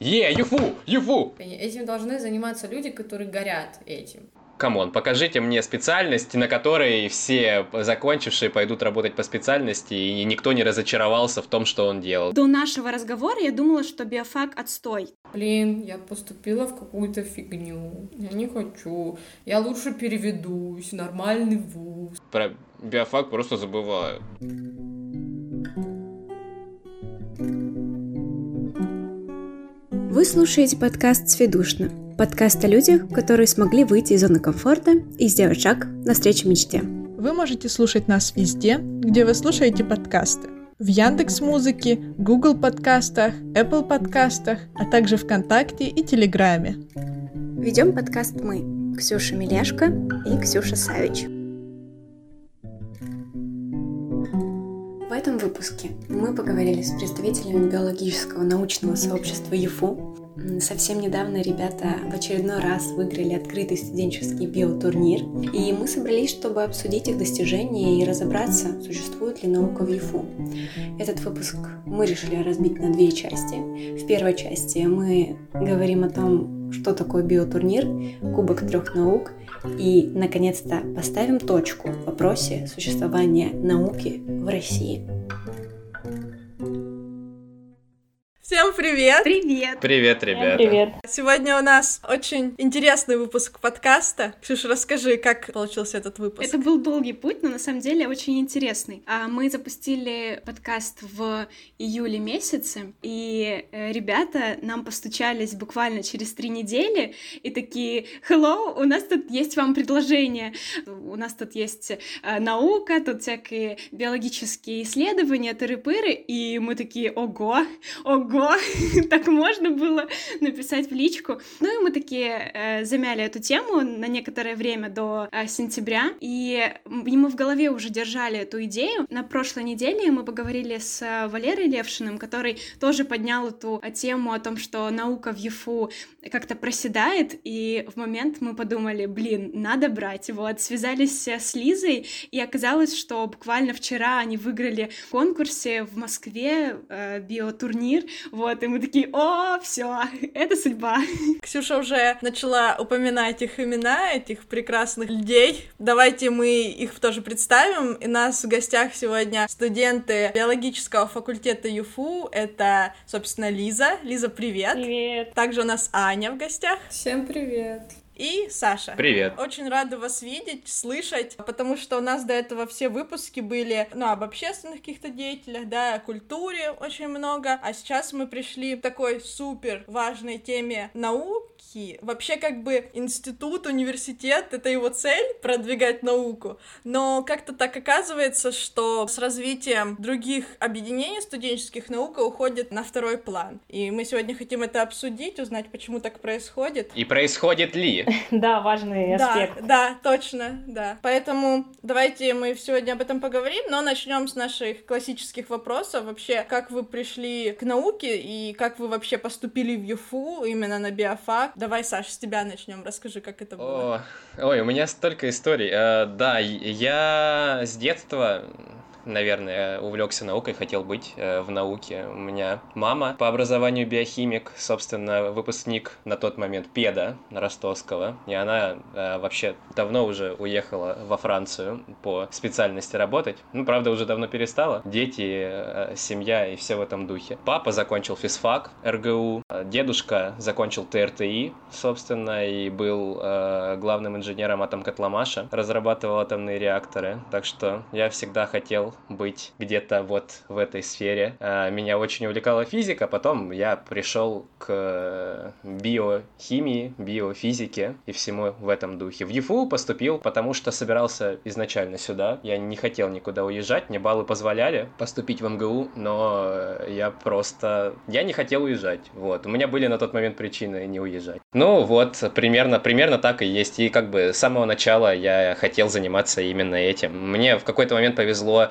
Е, юху, юху! Этим должны заниматься люди, которые горят этим. Come on, покажите мне специальность, на которой все закончившие пойдут работать по специальности, и никто не разочаровался в том, что он делал. До нашего разговора я думала, что биофак отстой. Блин, я поступила в какую-то фигню. Я не хочу. Я лучше переведусь. Нормальный вуз. Про биофак просто забываю. Вы слушаете подкаст «Сведушно». Подкаст о людях, которые смогли выйти из зоны комфорта и сделать шаг навстречу мечте. Вы можете слушать нас везде, где вы слушаете подкасты. В Яндекс Музыке, Google подкастах, Apple подкастах, а также ВКонтакте и Телеграме. Ведем подкаст мы, Ксюша Миляшко и Ксюша Савич. Этом выпуске мы поговорили с представителями биологического научного сообщества ЮФУ. Совсем недавно ребята в очередной раз выиграли открытый студенческий биотурнир, и мы собрались, чтобы обсудить их достижения и разобраться, существует ли наука в ЮФУ. Этот выпуск мы решили разбить на две части. В первой части мы говорим о том, что такое биотурнир, Кубок трех наук, и, наконец-то, поставим точку в вопросе существования науки в России. Всем привет! Привет! Привет, ребята! Привет! Сегодня у нас очень интересный выпуск подкаста. Ксюша, расскажи, как получился этот выпуск. Это был долгий путь, но на самом деле очень интересный. А Мы запустили подкаст в июле месяце, и э, ребята нам постучались буквально через три недели и такие «Hello, у нас тут есть вам предложение. У нас тут есть э, наука, тут всякие биологические исследования, тыры-пыры». И мы такие «Ого, ого!» Ого, так можно было написать в личку. Ну и мы такие э, замяли эту тему на некоторое время до э, сентября, и, мы в голове уже держали эту идею. На прошлой неделе мы поговорили с Валерой Левшиным, который тоже поднял эту э, тему о том, что наука в ЮФУ как-то проседает, и в момент мы подумали, блин, надо брать. Вот, связались с Лизой, и оказалось, что буквально вчера они выиграли в конкурсе в Москве э, биотурнир, вот, и мы такие, о, все, это судьба. Ксюша уже начала упоминать их имена, этих прекрасных людей. Давайте мы их тоже представим. И нас в гостях сегодня студенты биологического факультета ЮФУ. Это, собственно, Лиза. Лиза, привет. Привет. Также у нас Аня в гостях. Всем привет. И Саша. Привет. Очень рада вас видеть, слышать, потому что у нас до этого все выпуски были, ну, об общественных каких-то деятелях, да, о культуре очень много, а сейчас мы пришли к такой супер важной теме науки. Вообще, как бы, институт, университет — это его цель — продвигать науку, но как-то так оказывается, что с развитием других объединений студенческих наука уходит на второй план. И мы сегодня хотим это обсудить, узнать, почему так происходит. И происходит ли? Да, важный аспект. Да, да, точно, да. Поэтому давайте мы сегодня об этом поговорим, но начнем с наших классических вопросов. Вообще, как вы пришли к науке и как вы вообще поступили в ЮФУ именно на биофак? Давай, Саш, с тебя начнем. Расскажи, как это было. О, ой, у меня столько историй. Э, да, я с детства наверное, увлекся наукой, хотел быть э, в науке. У меня мама по образованию биохимик, собственно, выпускник на тот момент педа ростовского, и она э, вообще давно уже уехала во Францию по специальности работать. Ну, правда, уже давно перестала. Дети, э, семья и все в этом духе. Папа закончил физфак РГУ, дедушка закончил ТРТИ, собственно, и был э, главным инженером атомкотломаша, разрабатывал атомные реакторы. Так что я всегда хотел быть где-то вот в этой сфере. А, меня очень увлекала физика, потом я пришел к биохимии, биофизике и всему в этом духе. В ЮФУ поступил, потому что собирался изначально сюда. Я не хотел никуда уезжать, мне баллы позволяли поступить в МГУ, но я просто... Я не хотел уезжать, вот. У меня были на тот момент причины не уезжать. Ну вот, примерно, примерно так и есть. И как бы с самого начала я хотел заниматься именно этим. Мне в какой-то момент повезло Э,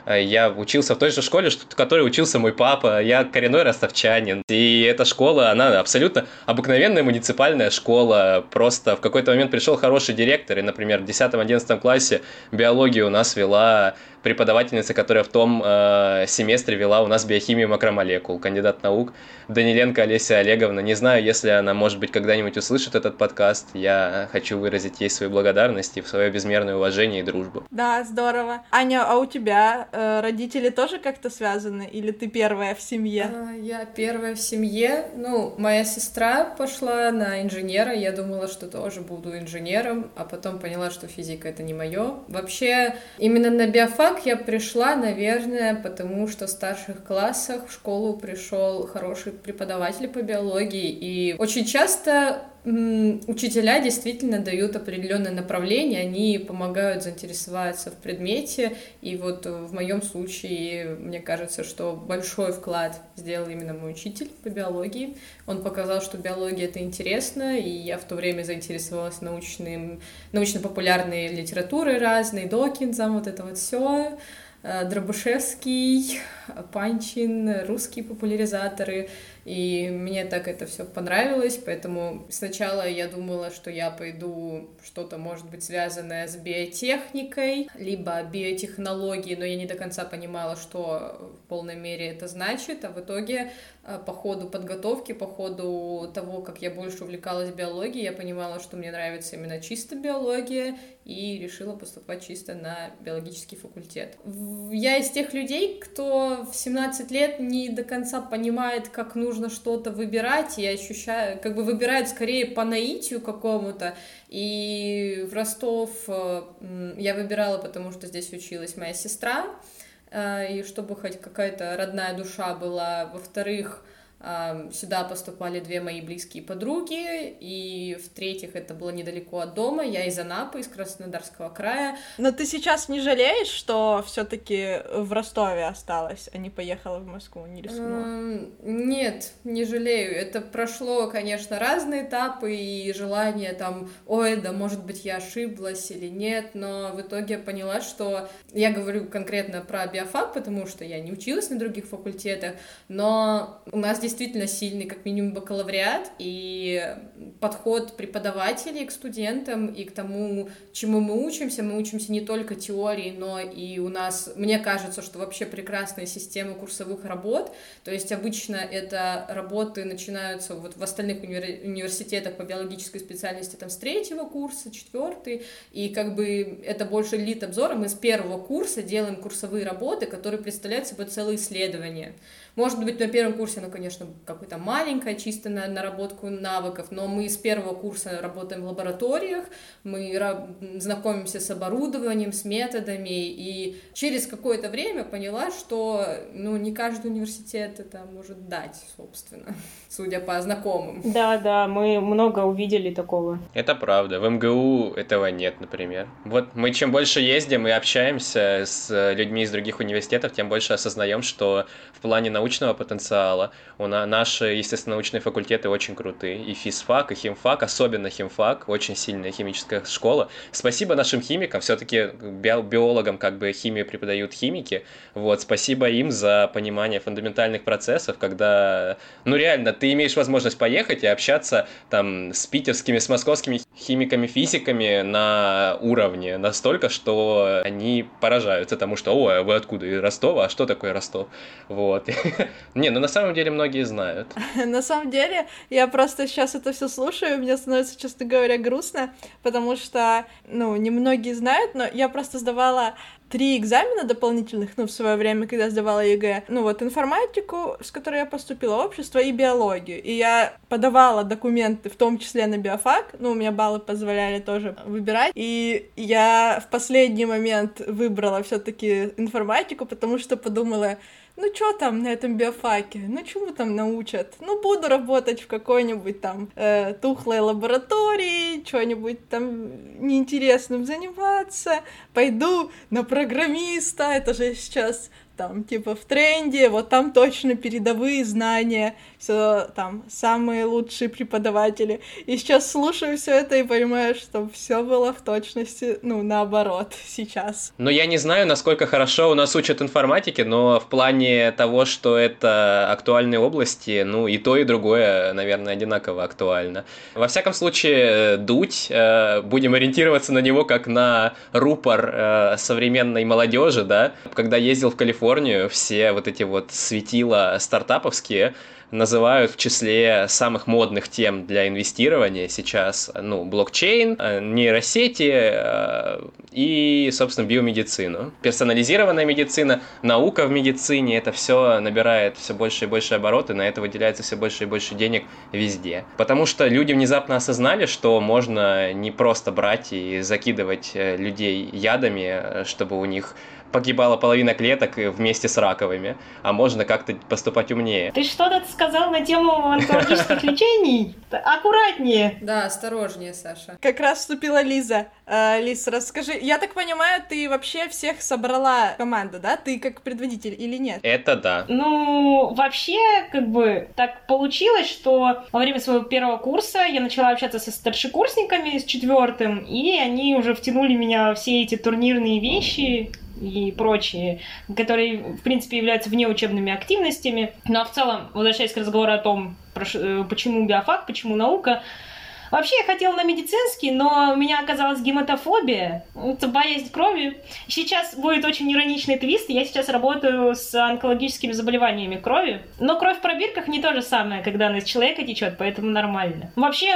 я учился в той же школе, в которой учился мой папа. Я коренной ростовчанин. И эта школа, она абсолютно обыкновенная муниципальная школа. Просто в какой-то момент пришел хороший директор, и, например, в 10-11 классе биологию у нас вела преподавательница, которая в том э, семестре вела у нас биохимию макромолекул, кандидат наук Даниленко Олеся Олеговна. Не знаю, если она, может быть, когда-нибудь услышит этот подкаст, я хочу выразить ей свою благодарность и свое безмерное уважение и дружбу. Да, здорово. Аня, а у тебя э, родители тоже как-то связаны? Или ты первая в семье? А, я первая в семье. Ну, моя сестра пошла на инженера. Я думала, что тоже буду инженером, а потом поняла, что физика это не мое. Вообще, именно на биофак я пришла, наверное, потому что в старших классах в школу пришел хороший преподаватель по биологии, и очень часто учителя действительно дают определенное направление, они помогают заинтересоваться в предмете, и вот в моем случае мне кажется, что большой вклад сделал именно мой учитель по биологии. Он показал, что биология это интересно, и я в то время заинтересовалась научным, научно-популярной литературой разной, Докинзом, вот это вот все. Э, Дробышевский, Панчин, русские популяризаторы, и мне так это все понравилось, поэтому сначала я думала, что я пойду что-то, может быть, связанное с биотехникой, либо биотехнологией, но я не до конца понимала, что в полной мере это значит, а в итоге по ходу подготовки, по ходу того, как я больше увлекалась биологией, я понимала, что мне нравится именно чисто биология, и решила поступать чисто на биологический факультет. Я из тех людей, кто в 17 лет не до конца понимает, как нужно что-то выбирать, и ощущаю, как бы выбирает скорее по наитию какому-то, и в Ростов э, я выбирала, потому что здесь училась моя сестра, э, и чтобы хоть какая-то родная душа была, во-вторых, Сюда поступали две мои близкие подруги, и в-третьих, это было недалеко от дома. Я из Анапы, из Краснодарского края. Но ты сейчас не жалеешь, что все таки в Ростове осталась, а не поехала в Москву, не рискнула? Нет, не жалею. Это прошло, конечно, разные этапы и желание там, ой, да, может быть, я ошиблась или нет, но в итоге я поняла, что я говорю конкретно про биофак, потому что я не училась на других факультетах, но у нас здесь действительно сильный, как минимум, бакалавриат, и подход преподавателей к студентам и к тому, чему мы учимся. Мы учимся не только теории, но и у нас, мне кажется, что вообще прекрасная система курсовых работ. То есть обычно это работы начинаются вот в остальных уни- университетах по биологической специальности там с третьего курса, четвертый, и как бы это больше лит обзора. Мы с первого курса делаем курсовые работы, которые представляют собой целое исследование. Может быть, на первом курсе, ну, конечно, какое-то маленькое, чисто на наработку навыков, но мы с первого курса работаем в лабораториях, мы знакомимся с оборудованием, с методами, и через какое-то время поняла, что, ну, не каждый университет это может дать, собственно, судя по знакомым. Да, да, мы много увидели такого. Это правда. В МГУ этого нет, например. Вот мы чем больше ездим и общаемся с людьми из других университетов, тем больше осознаем, что в плане научного потенциала. У нас, наши, естественно, научные факультеты очень крутые. И физфак, и химфак, особенно химфак, очень сильная химическая школа. Спасибо нашим химикам, все-таки биологам как бы химию преподают химики. Вот, спасибо им за понимание фундаментальных процессов, когда, ну реально, ты имеешь возможность поехать и общаться там с питерскими, с московскими химиками, физиками на уровне настолько, что они поражаются тому, что, о, а вы откуда? Из Ростова? А что такое Ростов? Вот. Не, ну на самом деле многие знают. На самом деле, я просто сейчас это все слушаю, мне становится, честно говоря, грустно, потому что, ну, немногие знают, но я просто сдавала три экзамена дополнительных, ну, в свое время, когда сдавала ЕГЭ. Ну, вот информатику, с которой я поступила, общество и биологию. И я подавала документы, в том числе на биофак, ну, у меня баллы позволяли тоже выбирать. И я в последний момент выбрала все таки информатику, потому что подумала, ну что там на этом биофаке, ну чему там научат, ну буду работать в какой-нибудь там э, тухлой лаборатории, что-нибудь там неинтересным заниматься, пойду на программиста, это же сейчас там, типа, в тренде, вот там точно передовые знания, все там, самые лучшие преподаватели. И сейчас слушаю все это и понимаю, что все было в точности, ну, наоборот, сейчас. Ну, я не знаю, насколько хорошо у нас учат информатики, но в плане того, что это актуальные области, ну, и то, и другое, наверное, одинаково актуально. Во всяком случае, дуть, э, будем ориентироваться на него как на рупор э, современной молодежи, да. Когда ездил в Калифорнию, все вот эти вот светила стартаповские, называют в числе самых модных тем для инвестирования сейчас, ну, блокчейн, э, нейросети э, и, собственно, биомедицину. Персонализированная медицина, наука в медицине, это все набирает все больше и больше обороты, на это выделяется все больше и больше денег везде. Потому что люди внезапно осознали, что можно не просто брать и закидывать э, людей ядами, чтобы у них погибала половина клеток вместе с раковыми, а можно как-то поступать умнее. Ты что-то сказал на тему онкологических лечений? Аккуратнее. Да, осторожнее, Саша. Как раз вступила Лиза. Э, Лиз, расскажи, я так понимаю, ты вообще всех собрала команду, да? Ты как предводитель или нет? Это да. Ну, вообще, как бы, так получилось, что во время своего первого курса я начала общаться со старшекурсниками, с четвертым, и они уже втянули меня во все эти турнирные вещи, и прочие, которые, в принципе, являются внеучебными активностями. Но в целом, возвращаясь к разговору о том, э, почему биофак, почему наука, Вообще я хотела на медицинский, но у меня оказалась гематофобия, это боязнь крови. Сейчас будет очень ироничный твист. Я сейчас работаю с онкологическими заболеваниями крови. Но кровь в пробирках не то же самое, когда она из человека течет, поэтому нормально. Вообще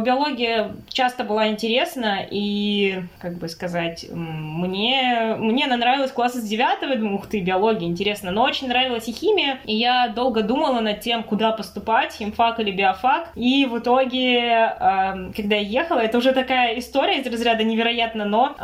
биология часто была интересна, и, как бы сказать, мне, мне она нравилась класса с 9 думаю, ух ты, биология, интересно. Но очень нравилась и химия, и я долго думала над тем, куда поступать, химфак или биофак. И в итоге а, когда я ехала, это уже такая история из разряда невероятно, но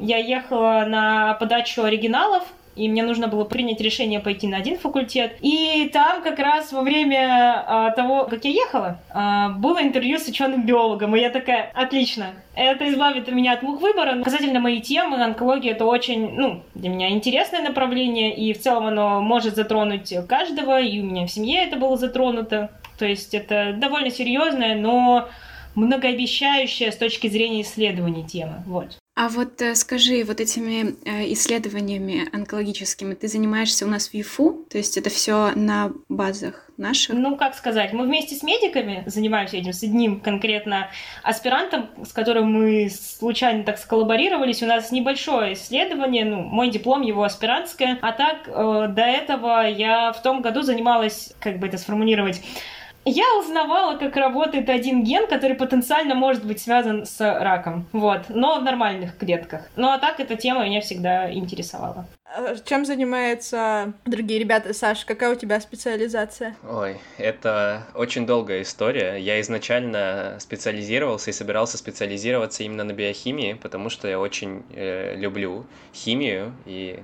я ехала на подачу оригиналов, и мне нужно было принять решение пойти на один факультет. И там как раз во время а, того, как я ехала, а, было интервью с ученым биологом, и я такая, отлично, это избавит меня от двух выбора. Касательно моей темы, онкология это очень, ну, для меня интересное направление, и в целом оно может затронуть каждого, и у меня в семье это было затронуто. То есть это довольно серьезное, но многообещающая с точки зрения исследований темы. Вот. А вот э, скажи, вот этими э, исследованиями онкологическими ты занимаешься у нас в ЮФУ? То есть это все на базах наших? Ну, как сказать, мы вместе с медиками занимаемся этим, с одним конкретно аспирантом, с которым мы случайно так сколлаборировались. У нас небольшое исследование, ну, мой диплом, его аспирантское. А так, э, до этого я в том году занималась, как бы это сформулировать, я узнавала, как работает один ген, который потенциально может быть связан с раком. Вот. Но в нормальных клетках. Ну а так эта тема меня всегда интересовала. А чем занимаются другие ребята? Саш, какая у тебя специализация? Ой, это очень долгая история. Я изначально специализировался и собирался специализироваться именно на биохимии, потому что я очень э, люблю химию и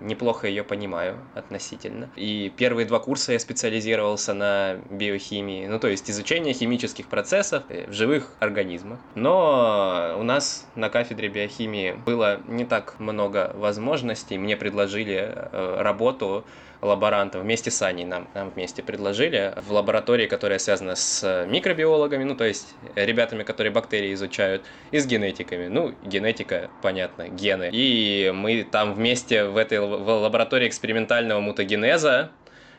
неплохо ее понимаю относительно. И первые два курса я специализировался на биохимии, ну то есть изучение химических процессов э, в живых организмах. Но у нас на кафедре биохимии было не так много возможностей. Мне предложили э, работу лаборанта вместе с Аней нам, нам вместе предложили в лаборатории, которая связана с микробиологами, ну, то есть ребятами, которые бактерии изучают, и с генетиками. Ну, генетика, понятно, гены. И мы там вместе в этой в лаборатории экспериментального мутагенеза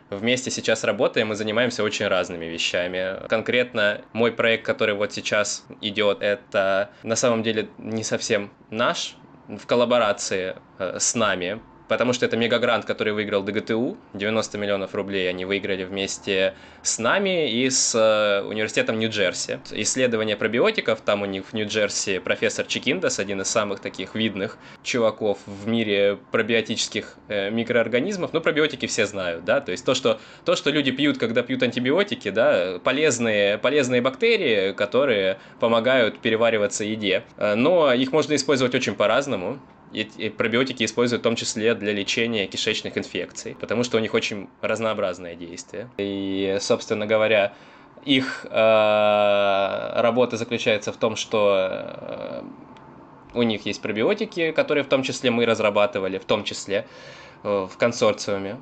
вместе сейчас работаем и занимаемся очень разными вещами. Конкретно мой проект, который вот сейчас идет, это на самом деле не совсем наш, в коллаборации э, с нами, потому что это мегагрант, который выиграл ДГТУ, 90 миллионов рублей они выиграли вместе с нами и с э, университетом Нью-Джерси. Исследование пробиотиков, там у них в Нью-Джерси профессор Чикиндас, один из самых таких видных чуваков в мире пробиотических э, микроорганизмов. Ну, пробиотики все знают, да, то есть то, что, то, что люди пьют, когда пьют антибиотики, да, полезные, полезные бактерии, которые помогают перевариваться еде. Э, но их можно использовать очень по-разному пробиотики используют в том числе для лечения кишечных инфекций, потому что у них очень разнообразное действие. И, собственно говоря, их э, работа заключается в том, что э, у них есть пробиотики, которые в том числе мы разрабатывали, в том числе в консорциуме,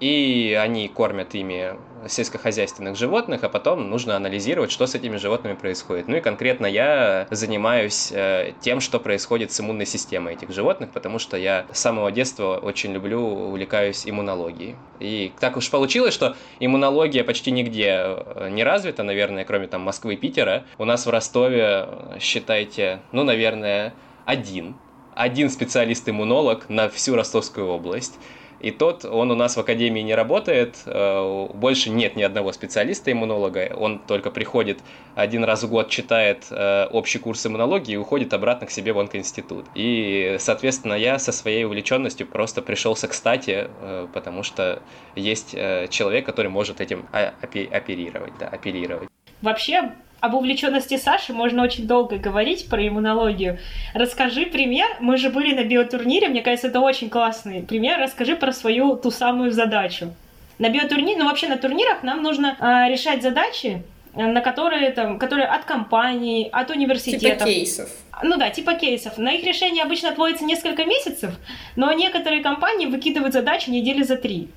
и они кормят ими сельскохозяйственных животных, а потом нужно анализировать, что с этими животными происходит. Ну и конкретно я занимаюсь э, тем, что происходит с иммунной системой этих животных, потому что я с самого детства очень люблю, увлекаюсь иммунологией. И так уж получилось, что иммунология почти нигде э, не развита, наверное, кроме там Москвы и Питера. У нас в Ростове, считайте, ну, наверное, один. Один специалист-иммунолог на всю Ростовскую область. И тот, он у нас в академии не работает, э, больше нет ни одного специалиста-иммунолога, он только приходит один раз в год, читает э, общий курс иммунологии и уходит обратно к себе в онкоинститут. И, соответственно, я со своей увлеченностью просто пришелся кстати, э, потому что есть человек, который может этим оперировать, да, оперировать. Вообще, об увлеченности Саши можно очень долго говорить про иммунологию. Расскажи пример. Мы же были на биотурнире, мне кажется, это очень классный пример. Расскажи про свою ту самую задачу. На биотурнире, ну вообще на турнирах нам нужно э, решать задачи, на которые там, которые от компаний, от университетов. Типа кейсов. Ну да, типа кейсов. На их решение обычно отводится несколько месяцев, но некоторые компании выкидывают задачи недели за три.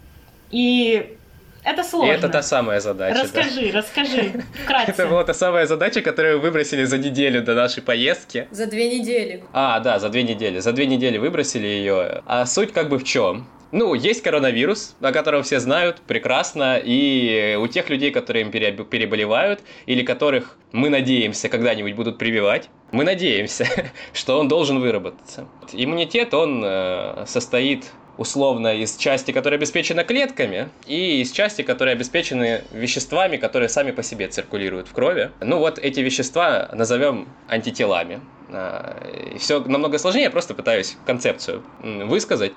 И это сложно. И это та самая задача. Расскажи, да. расскажи, вкратце. Это была та самая задача, которую выбросили за неделю до нашей поездки. За две недели. А, да, за две недели. За две недели выбросили ее. А суть как бы в чем? Ну, есть коронавирус, о котором все знают прекрасно, и у тех людей, которые им переболевают, или которых мы надеемся когда-нибудь будут прививать, мы надеемся, что он должен выработаться. Иммунитет, он э, состоит условно из части, которая обеспечена клетками, и из части, которые обеспечены веществами, которые сами по себе циркулируют в крови. Ну вот эти вещества назовем антителами. А, Все намного сложнее, я просто пытаюсь концепцию высказать.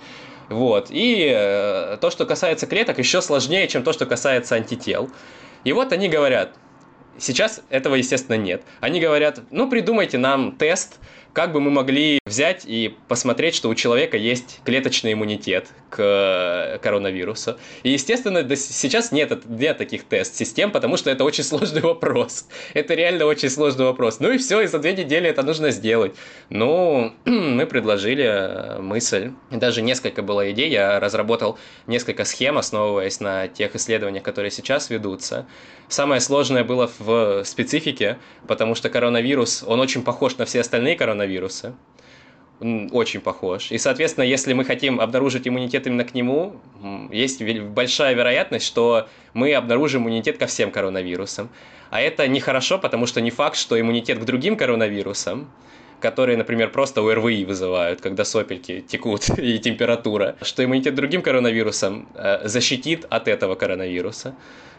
Вот. И э, то, что касается клеток, еще сложнее, чем то, что касается антител. И вот они говорят, сейчас этого, естественно, нет. Они говорят, ну, придумайте нам тест, как бы мы могли взять и посмотреть, что у человека есть клеточный иммунитет к э, коронавирусу. И, естественно, сейчас нет, нет таких тест-систем, потому что это очень сложный вопрос. Это реально очень сложный вопрос. Ну и все, и за две недели это нужно сделать. Ну, мы предложили э, мысль. Даже несколько было идей. Я разработал несколько схем, основываясь на тех исследованиях, которые сейчас ведутся. Самое сложное было в специфике, потому что коронавирус, он очень похож на все остальные коронавирусы. Очень похож. И, соответственно, если мы хотим обнаружить иммунитет именно к нему, есть большая вероятность, что мы обнаружим иммунитет ко всем коронавирусам. А это нехорошо, потому что не факт, что иммунитет к другим коронавирусам, которые, например, просто ОРВИ вызывают, когда сопельки текут и температура, что иммунитет к другим коронавирусам э, защитит от этого коронавируса.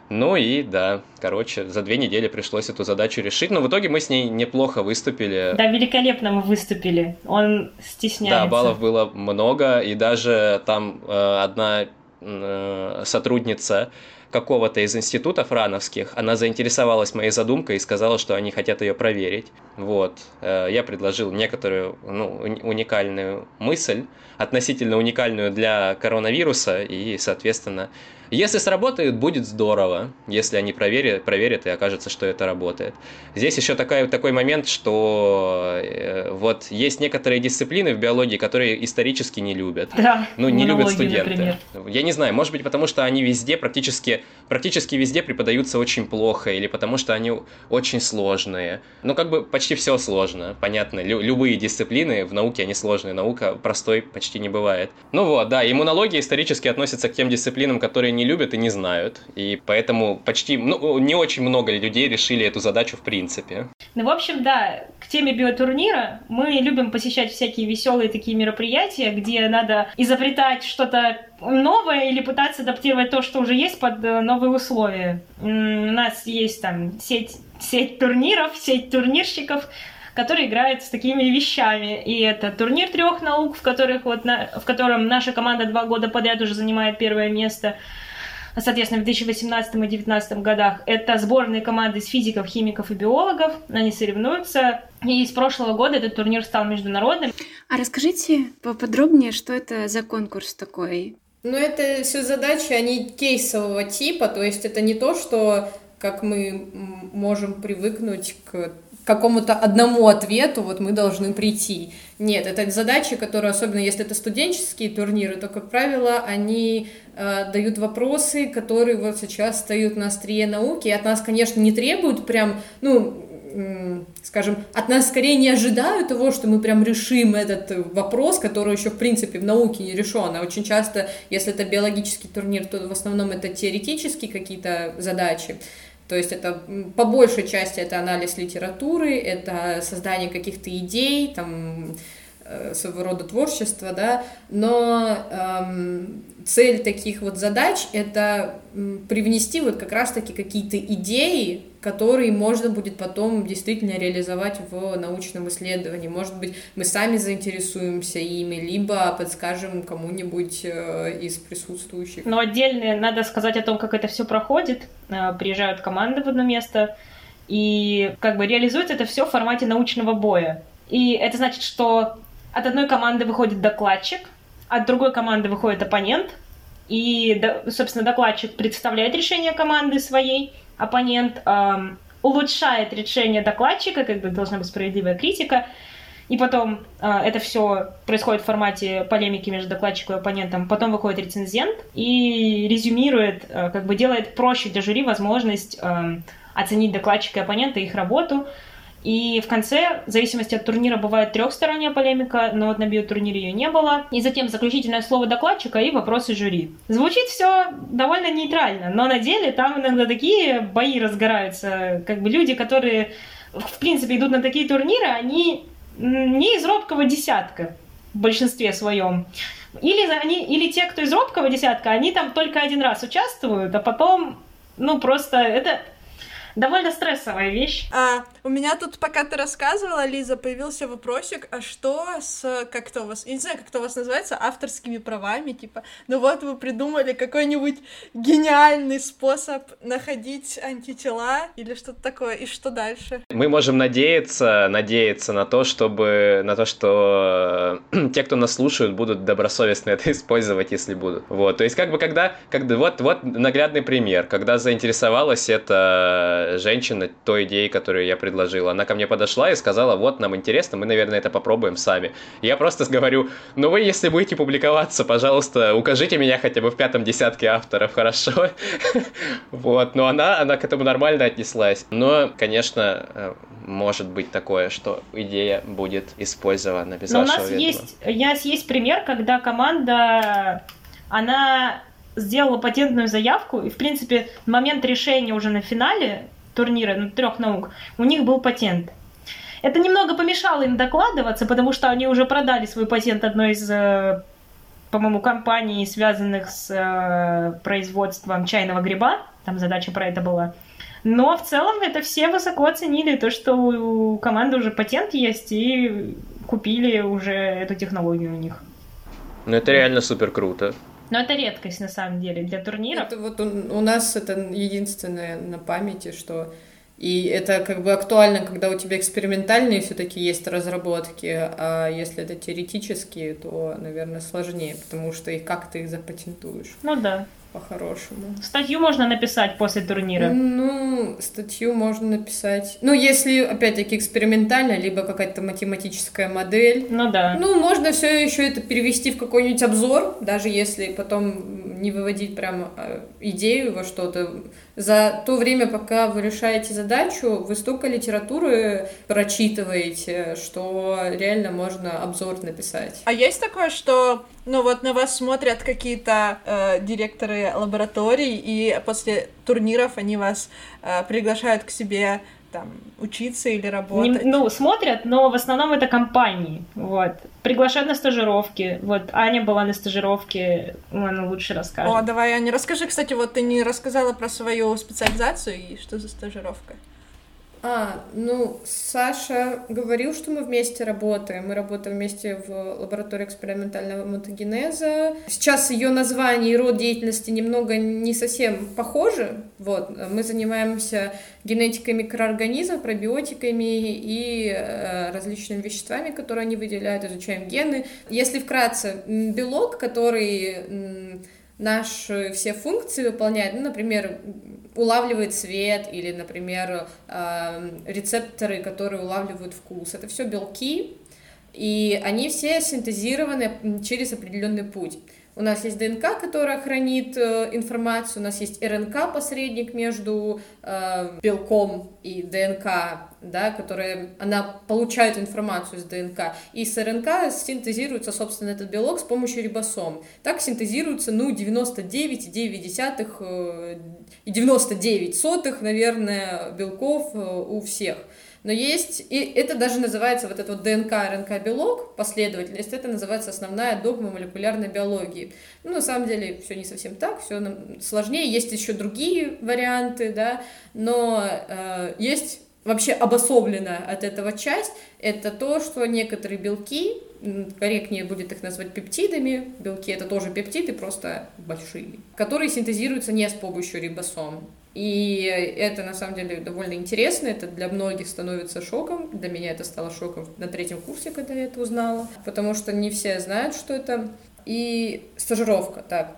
Ну и да, короче, за две недели пришлось эту задачу решить, но в итоге мы с ней неплохо выступили. Да, великолепно мы выступили. Он стесняется. Да, баллов было много, и даже там э, одна э, сотрудница какого-то из институтов рановских, она заинтересовалась моей задумкой и сказала, что они хотят ее проверить. Вот. Э, я предложил некоторую ну, уникальную мысль, относительно уникальную для коронавируса, и, соответственно, если сработает, будет здорово, если они проверят, проверят и окажется, что это работает. Здесь еще такой, такой момент, что э, вот есть некоторые дисциплины в биологии, которые исторически не любят. Да, ну, не любят студенты. Например. Я не знаю, может быть, потому что они везде, практически, практически везде преподаются очень плохо, или потому что они очень сложные. Ну, как бы почти все сложно, понятно. Лю- любые дисциплины в науке, они сложные. Наука простой почти не бывает. Ну вот, да, иммунология исторически относится к тем дисциплинам, которые не любят и не знают. И поэтому почти, ну, не очень много людей решили эту задачу в принципе. Ну, в общем, да, к теме биотурнира мы любим посещать всякие веселые такие мероприятия, где надо изобретать что-то новое или пытаться адаптировать то, что уже есть под э, новые условия. У нас есть там сеть, сеть турниров, сеть турнирщиков, которые играют с такими вещами. И это турнир трех наук, в, которых вот на, в котором наша команда два года подряд уже занимает первое место соответственно, в 2018 и 2019 годах. Это сборные команды из физиков, химиков и биологов. Они соревнуются. И с прошлого года этот турнир стал международным. А расскажите поподробнее, что это за конкурс такой? Ну, это все задачи, они кейсового типа, то есть это не то, что как мы можем привыкнуть к какому-то одному ответу вот мы должны прийти. Нет, это задачи, которые, особенно если это студенческие турниры, то, как правило, они э, дают вопросы, которые вот сейчас стоят на острие науки, и от нас, конечно, не требуют прям, ну, скажем, от нас скорее не ожидают того, что мы прям решим этот вопрос, который еще, в принципе, в науке не решен. А очень часто, если это биологический турнир, то в основном это теоретические какие-то задачи. То есть это по большей части это анализ литературы, это создание каких-то идей, там, своего рода творчества, да, но эм, цель таких вот задач — это привнести вот как раз-таки какие-то идеи, которые можно будет потом действительно реализовать в научном исследовании. Может быть, мы сами заинтересуемся ими, либо подскажем кому-нибудь э, из присутствующих. Но отдельно надо сказать о том, как это все проходит. Э, приезжают команды в одно место, и как бы реализуется это все в формате научного боя. И это значит, что от одной команды выходит докладчик, от другой команды выходит оппонент, и, собственно, докладчик представляет решение команды своей, оппонент эм, улучшает решение докладчика, как бы должна быть справедливая критика, и потом э, это все происходит в формате полемики между докладчиком и оппонентом. Потом выходит рецензент и резюмирует, э, как бы делает проще для жюри возможность э, оценить докладчика и оппонента, их работу, и в конце, в зависимости от турнира, бывает трехсторонняя полемика, но вот на биотурнире ее не было. И затем заключительное слово докладчика и вопросы жюри. Звучит все довольно нейтрально, но на деле там иногда такие бои разгораются. Как бы люди, которые в принципе идут на такие турниры, они не из робкого десятка в большинстве своем. Или, они, или те, кто из робкого десятка, они там только один раз участвуют, а потом, ну, просто это довольно стрессовая вещь. А, у меня тут, пока ты рассказывала, Лиза, появился вопросик, а что с, как то у вас, я не знаю, как это у вас называется, авторскими правами, типа, ну вот вы придумали какой-нибудь гениальный способ находить антитела или что-то такое, и что дальше? Мы можем надеяться, надеяться на то, чтобы, на то, что э, те, кто нас слушают, будут добросовестно это использовать, если будут. Вот, то есть как бы когда, когда вот, вот наглядный пример, когда заинтересовалась эта женщина той идеей, которую я предложил. Она ко мне подошла и сказала, вот, нам интересно, мы, наверное, это попробуем сами. Я просто говорю, ну вы, если будете публиковаться, пожалуйста, укажите меня хотя бы в пятом десятке авторов, хорошо? Вот, но она, она к этому нормально отнеслась. Но, конечно, э, может быть такое, что идея будет использована без Но у нас есть, у нас есть пример, когда команда, она сделала патентную заявку, и, в принципе, момент решения уже на финале турнира, на трех наук, у них был патент. Это немного помешало им докладываться, потому что они уже продали свой патент одной из, э, по-моему, компаний, связанных с э, производством чайного гриба. Там задача про это была. Но в целом это все высоко оценили, то, что у команды уже патент есть, и купили уже эту технологию у них. Ну, это реально супер круто. Но это редкость на самом деле для турниров. Это вот у, у нас это единственное на памяти, что и это как бы актуально, когда у тебя экспериментальные все-таки есть разработки, а если это теоретические, то, наверное, сложнее, потому что их как ты их запатентуешь. Ну да по-хорошему. Статью можно написать после турнира? Ну, статью можно написать. Ну, если, опять-таки, экспериментально, либо какая-то математическая модель. Ну да. Ну, можно все еще это перевести в какой-нибудь обзор, даже если потом не выводить прямо а, идею во что-то за то время, пока вы решаете задачу, вы столько литературы прочитываете, что реально можно обзор написать. А есть такое, что ну вот на вас смотрят какие-то э, директоры лабораторий, и после турниров они вас э, приглашают к себе там учиться или работать? Не, ну, смотрят, но в основном это компании, вот. Приглашают на стажировки, вот. Аня была на стажировке, она лучше расскажет. О, давай, Аня, расскажи, кстати, вот ты не рассказала про свою специализацию и что за стажировка? А, ну, Саша говорил, что мы вместе работаем. Мы работаем вместе в лаборатории экспериментального мутагенеза. Сейчас ее название и род деятельности немного не совсем похожи. Вот, мы занимаемся генетикой микроорганизмов, пробиотиками и э, различными веществами, которые они выделяют, изучаем гены. Если вкратце, белок, который наши все функции выполняет, ну, например, улавливает свет или, например, э, рецепторы, которые улавливают вкус. Это все белки, и они все синтезированы через определенный путь. У нас есть ДНК, которая хранит э, информацию, у нас есть РНК, посредник между э, белком и ДНК, да, которая, она получает информацию из ДНК, и с РНК синтезируется, собственно, этот белок с помощью рибосом. Так синтезируется, ну, 99,9 э, и 99 сотых, наверное, белков э, у всех. Но есть, и это даже называется вот этот вот ДНК, РНК, белок, последовательность, это называется основная догма молекулярной биологии. Ну, на самом деле, все не совсем так, все сложнее, есть еще другие варианты, да, но э, есть вообще обособленная от этого часть, это то, что некоторые белки, корректнее будет их назвать пептидами, белки это тоже пептиды, просто большие, которые синтезируются не с помощью рибосом. И это на самом деле довольно интересно, это для многих становится шоком, для меня это стало шоком на третьем курсе, когда я это узнала, потому что не все знают, что это. И стажировка, так,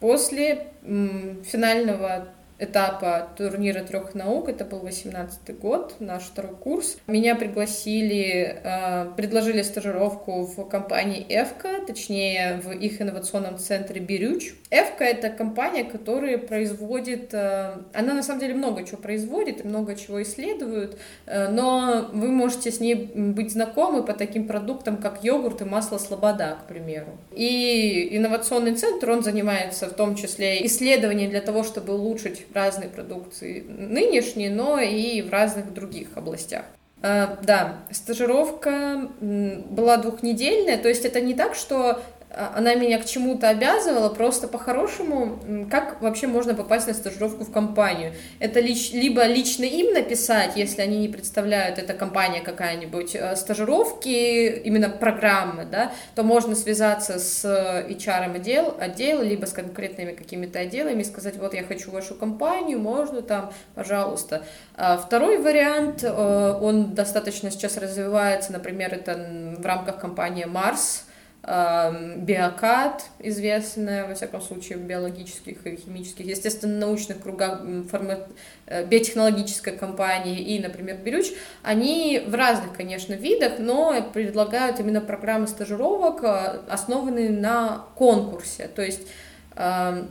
после финального этапа турнира трех наук, это был 18 год, наш второй курс. Меня пригласили, э, предложили стажировку в компании «Эвка», точнее, в их инновационном центре «Бирюч». «Эвка» — это компания, которая производит... Э, она, на самом деле, много чего производит, много чего исследует, э, но вы можете с ней быть знакомы по таким продуктам, как йогурт и масло «Слобода», к примеру. И инновационный центр, он занимается в том числе исследованием для того, чтобы улучшить разной продукции нынешней, но и в разных других областях. Uh, да, стажировка была двухнедельная, то есть это не так, что она меня к чему-то обязывала, просто по-хорошему, как вообще можно попасть на стажировку в компанию? Это лич, либо лично им написать, если они не представляют, это компания какая-нибудь, э, стажировки, именно программы, да, то можно связаться с HR отдел, отдела, либо с конкретными какими-то отделами и сказать, вот я хочу вашу компанию, можно там, пожалуйста. А второй вариант, э, он достаточно сейчас развивается, например, это в рамках компании Mars, биокат, известная, во всяком случае, в биологических и химических, естественно, научных кругах фарма... Э, биотехнологической компании и, например, Бирюч, они в разных, конечно, видах, но предлагают именно программы стажировок, э, основанные на конкурсе. То есть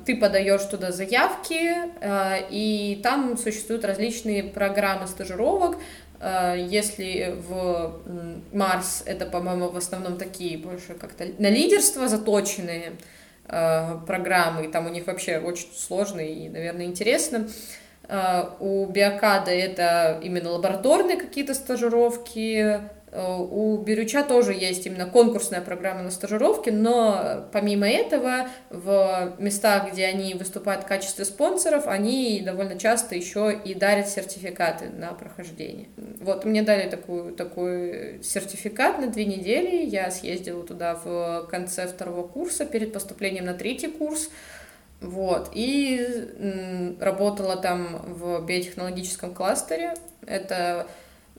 ты подаешь туда заявки, э, и там существуют различные программы стажировок, если в Марс это, по-моему, в основном такие больше как-то на лидерство заточенные э, программы, и там у них вообще очень сложно и, наверное, интересно. Э, у Биокада это именно лабораторные какие-то стажировки, Э, у Бирюча тоже есть именно конкурсная программа на стажировки, но помимо этого в местах, где они выступают в качестве спонсоров, они довольно часто еще и дарят сертификаты на прохождение. Вот мне дали такую, такой сертификат на две недели, я съездила туда в конце второго курса перед поступлением на третий курс, вот, и работала там в биотехнологическом кластере, это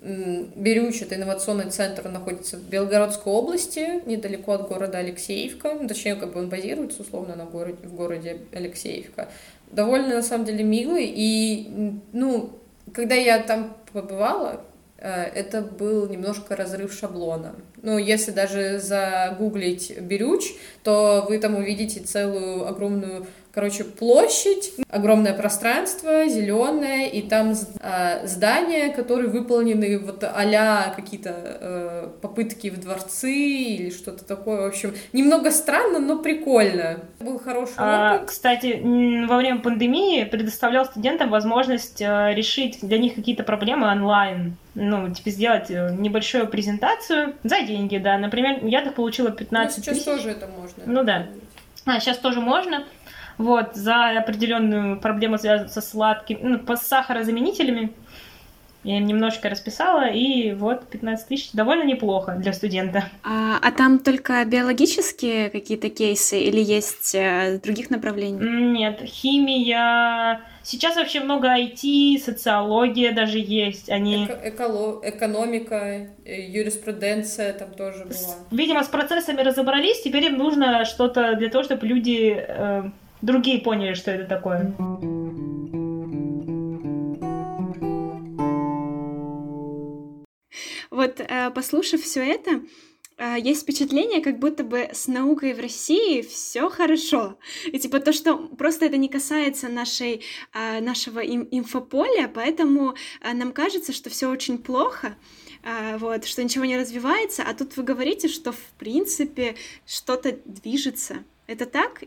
Берюч, это инновационный центр, находится в Белгородской области, недалеко от города Алексеевка, ну, точнее, как бы он базируется условно на городе, в городе Алексеевка. Довольно, на самом деле, милый, и, ну, когда я там побывала, э, это был немножко разрыв шаблона. Ну, если даже загуглить Берюч, то вы там увидите целую огромную короче, площадь, огромное пространство, зеленое, и там э, здания, которые выполнены вот а какие-то э, попытки в дворцы или что-то такое. В общем, немного странно, но прикольно. Был хороший а, опыт. Кстати, во время пандемии предоставлял студентам возможность э, решить для них какие-то проблемы онлайн ну, типа, сделать э, небольшую презентацию за деньги, да. Например, я так получила 15 ну, сейчас тысяч. тоже это можно. Ну да. А, сейчас тоже можно вот, за определенную проблему, связанную со сладким, ну, с сахарозаменителями. Я им немножко расписала, и вот 15 тысяч довольно неплохо для студента. А, а там только биологические какие-то кейсы или есть э, других направлений? Нет, химия. Сейчас вообще много IT, социология даже есть. Они... Эко эколо... Экономика, э, юриспруденция там тоже была. Видимо, с процессами разобрались, теперь им нужно что-то для того, чтобы люди... Э другие поняли, что это такое. Вот, э, послушав все это, э, есть впечатление, как будто бы с наукой в России все хорошо. И типа то, что просто это не касается нашей, э, нашего им инфополя, поэтому нам кажется, что все очень плохо, вот, что ничего не развивается, а тут вы говорите, что в принципе что-то движется. Это так?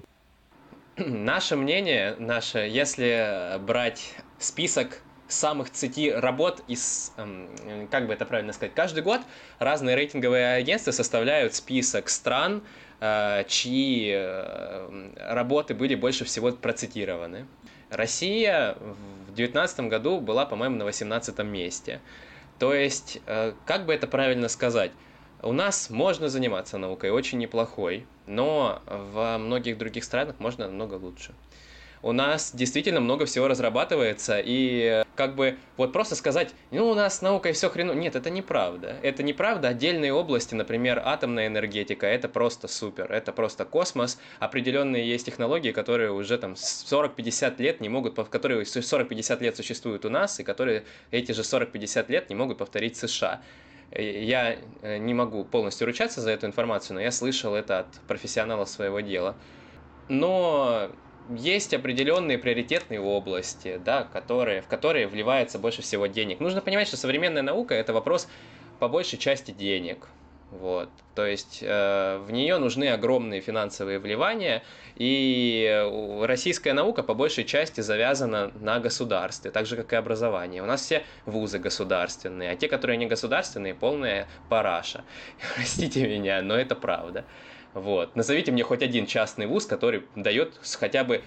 Наше мнение, наше, если брать список самых цити работ из, эм, как бы это правильно сказать, каждый год разные рейтинговые агентства составляют список стран, э, чьи э, работы были больше всего процитированы. Россия в 2019 году была, по-моему, на 18 месте. То есть, э, как бы это правильно сказать, у нас можно заниматься наукой очень неплохой, но во многих других странах можно намного лучше у нас действительно много всего разрабатывается, и как бы вот просто сказать, ну, у нас с наукой все хреново. Нет, это неправда. Это неправда. Отдельные области, например, атомная энергетика, это просто супер, это просто космос. Определенные есть технологии, которые уже там 40-50 лет не могут, которые 40-50 лет существуют у нас, и которые эти же 40-50 лет не могут повторить США. Я э, не могу полностью ручаться за эту информацию, но я слышал это от профессионала своего дела. Но есть определенные приоритетные области, да, которые, в которые вливается больше всего денег. Нужно понимать, что современная наука это вопрос по большей части денег. Вот. То есть э, в нее нужны огромные финансовые вливания, и российская наука по большей части завязана на государстве, так же как и образование. У нас все вузы государственные, а те, которые не государственные, полная параша. Простите меня, но это правда. Вот. Назовите мне хоть один частный вуз, который дает хотя бы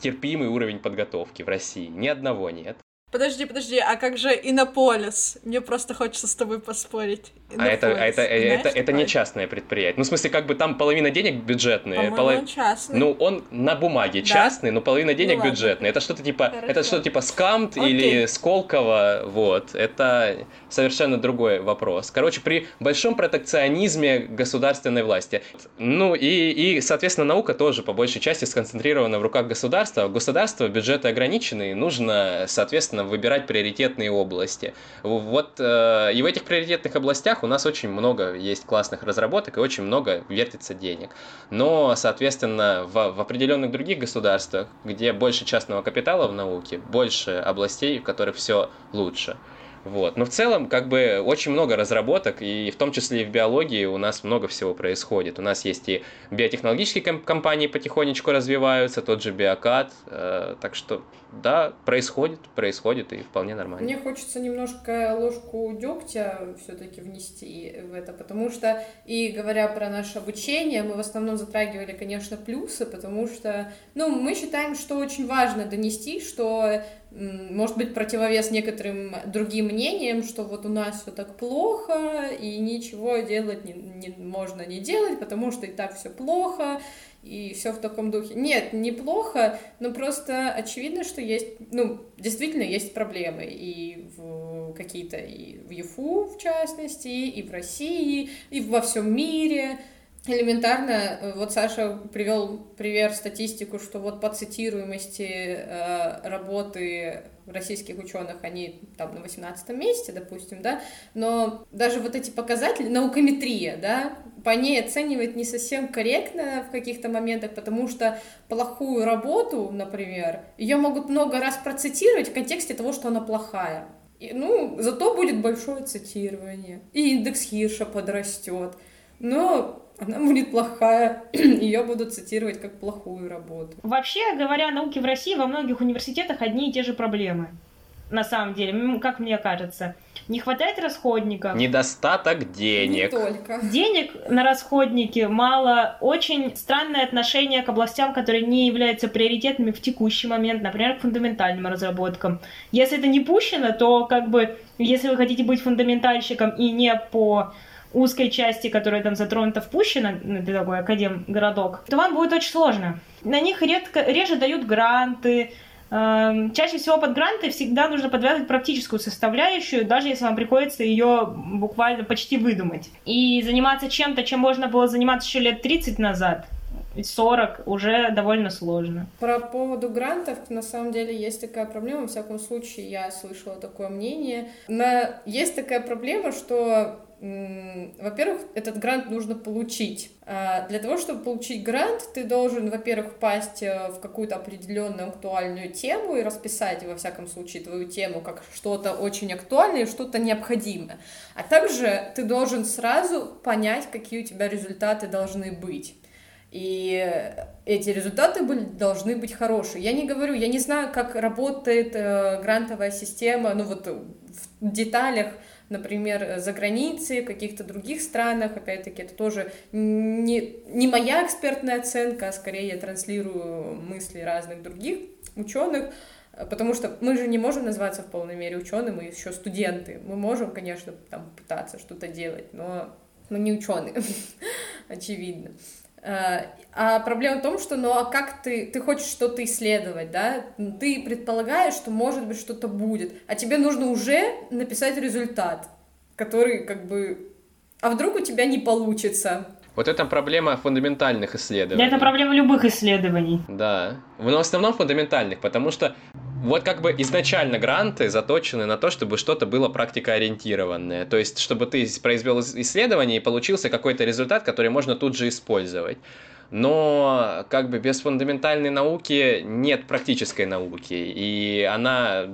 терпимый уровень подготовки в России. Ни одного нет. Подожди, подожди, а как же Иннополис? Мне просто хочется с тобой поспорить. Иннополис. А это, это, Знаешь, это, это не частное предприятие. Ну, в смысле, как бы там половина денег бюджетные. По-моему, полов... он частный. Ну, он на бумаге да? частный, но половина денег ну, бюджетные. Это что-то типа, Хорошо. это что-то типа Скамт Окей. или Сколково, вот. Это совершенно другой вопрос. Короче, при большом протекционизме государственной власти. Ну, и, и, соответственно, наука тоже по большей части сконцентрирована в руках государства. Государство, бюджеты ограниченные, нужно, соответственно, соответственно, выбирать приоритетные области. Вот э, и в этих приоритетных областях у нас очень много есть классных разработок и очень много вертится денег. Но, соответственно, в, в определенных других государствах, где больше частного капитала в науке, больше областей, в которых все лучше. Вот. Но в целом, как бы, очень много разработок, и в том числе и в биологии у нас много всего происходит. У нас есть и биотехнологические компании потихонечку развиваются, тот же биокат, э, так что, да, происходит, происходит, и вполне нормально. Мне хочется немножко ложку дегтя все-таки внести в это, потому что, и говоря про наше обучение, мы в основном затрагивали, конечно, плюсы, потому что, ну, мы считаем, что очень важно донести, что может быть, противовес некоторым другим мнениям, что вот у нас все так плохо, и ничего делать не, не, можно не делать, потому что и так все плохо, и все в таком духе. Нет, неплохо, но просто очевидно, что есть, ну, действительно есть проблемы и в какие-то, и в ЮФУ, в частности, и в России, и во всем мире, элементарно, э, вот Саша привел пример статистику, что вот по цитируемости э, работы российских ученых они там на 18 месте, допустим, да, но даже вот эти показатели, наукометрия, да, по ней оценивать не совсем корректно в каких-то моментах, потому что плохую работу, например, ее могут много раз процитировать в контексте того, что она плохая. И, ну, зато будет большое цитирование, и индекс Хирша подрастет. Но она будет плохая, ее будут цитировать как плохую работу. Вообще говоря, науки в России во многих университетах одни и те же проблемы. На самом деле, как мне кажется. Не хватает расходников. Недостаток денег. Не только. Денег на расходники мало. Очень странное отношение к областям, которые не являются приоритетными в текущий момент, например, к фундаментальным разработкам. Если это не пущено, то как бы, если вы хотите быть фундаментальщиком и не по узкой части, которая там затронута, впущена, ну, это такой академ-городок, то вам будет очень сложно. На них редко, реже дают гранты, эм, Чаще всего под гранты всегда нужно подвязывать практическую составляющую, даже если вам приходится ее буквально почти выдумать. И заниматься чем-то, чем можно было заниматься еще лет 30 назад, 40 уже довольно сложно. Про поводу грантов, на самом деле, есть такая проблема, во всяком случае, я слышала такое мнение. Но есть такая проблема, что во-первых, этот грант нужно получить. А для того, чтобы получить грант, ты должен, во-первых, впасть э, в какую-то определенную актуальную тему и расписать, во всяком случае, твою тему как что-то очень актуальное, что-то необходимое. А также ты должен сразу понять, какие у тебя результаты должны быть. И эти результаты были, должны быть хорошие. Я не говорю, я не знаю, как работает э, грантовая система, ну вот в деталях, например, за границей, в каких-то других странах, опять-таки, это тоже не, не моя экспертная оценка, а скорее я транслирую мысли разных других ученых, потому что мы же не можем назваться в полной мере ученым, мы еще студенты. Мы можем, конечно, там пытаться что-то делать, но мы не ученые, очевидно. А проблема в том, что, ну а как ты, ты хочешь что-то исследовать, да, ты предполагаешь, что может быть что-то будет, а тебе нужно уже написать результат, который как бы, а вдруг у тебя не получится, вот это проблема фундаментальных исследований. Это проблема любых исследований. Да. Но в основном фундаментальных, потому что вот как бы изначально гранты заточены на то, чтобы что-то было практикоориентированное. То есть, чтобы ты произвел исследование и получился какой-то результат, который можно тут же использовать. Но как бы без фундаментальной науки нет практической науки. И она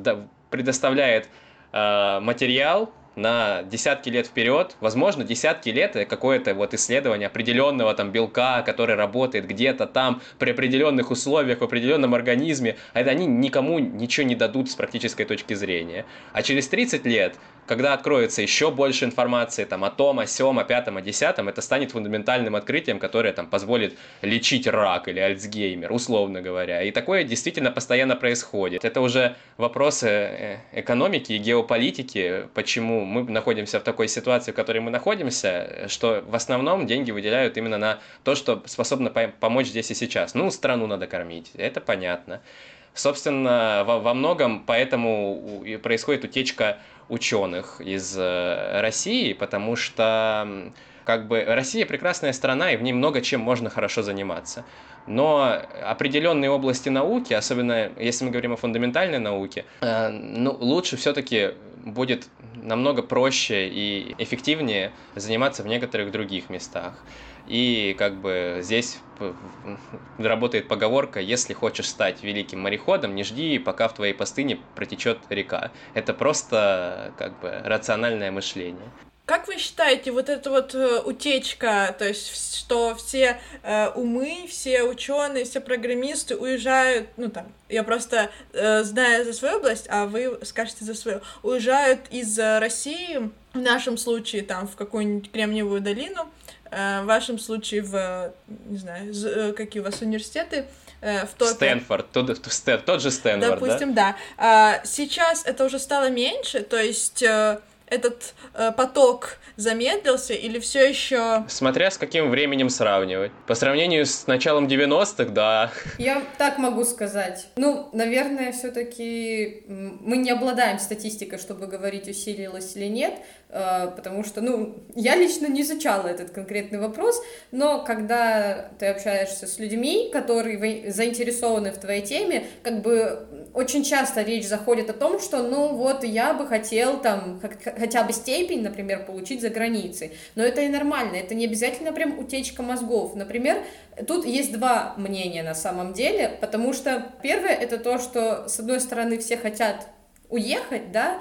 предоставляет э, материал, на десятки лет вперед, возможно, десятки лет какое-то вот исследование определенного там белка, который работает где-то там при определенных условиях в определенном организме, а это они никому ничего не дадут с практической точки зрения. А через 30 лет когда откроется еще больше информации там, о том, о сем, о пятом, о десятом, это станет фундаментальным открытием, которое там, позволит лечить рак или альцгеймер, условно говоря. И такое действительно постоянно происходит. Это уже вопросы э, экономики и геополитики, почему мы находимся в такой ситуации, в которой мы находимся, что в основном деньги выделяют именно на то, что способно помочь здесь и сейчас. Ну, страну надо кормить, это понятно. Собственно, во, во многом поэтому происходит утечка ученых из э, России, потому что как бы Россия прекрасная страна, и в ней много чем можно хорошо заниматься. Но определенные области науки, особенно если мы говорим о фундаментальной науке, э, ну, лучше все-таки будет намного проще и эффективнее заниматься в некоторых других местах. И как бы здесь работает поговорка, если хочешь стать великим мореходом, не жди, пока в твоей пустыне протечет река. Это просто как бы рациональное мышление. Как вы считаете, вот эта вот э, утечка, то есть что все э, умы, все ученые, все программисты уезжают, ну там, я просто э, знаю за свою область, а вы скажете за свою, уезжают из России, в нашем случае там в какую-нибудь Кремниевую долину, э, в вашем случае в, не знаю, э, какие у вас университеты, э, в топе. Стэнфорд, тот, тот же Стэнфорд, Допустим, да. да. Сейчас это уже стало меньше, то есть этот э, поток замедлился или все еще... Смотря с каким временем сравнивать. По сравнению с началом 90-х, да. Я так могу сказать. Ну, наверное, все-таки мы не обладаем статистикой, чтобы говорить, усилилось или нет, потому что, ну, я лично не изучала этот конкретный вопрос, но когда ты общаешься с людьми, которые заинтересованы в твоей теме, как бы очень часто речь заходит о том, что, ну, вот я бы хотел там хотя бы степень, например, получить за границей. Но это и нормально, это не обязательно прям утечка мозгов. Например, тут есть два мнения на самом деле, потому что первое это то, что с одной стороны все хотят уехать, да,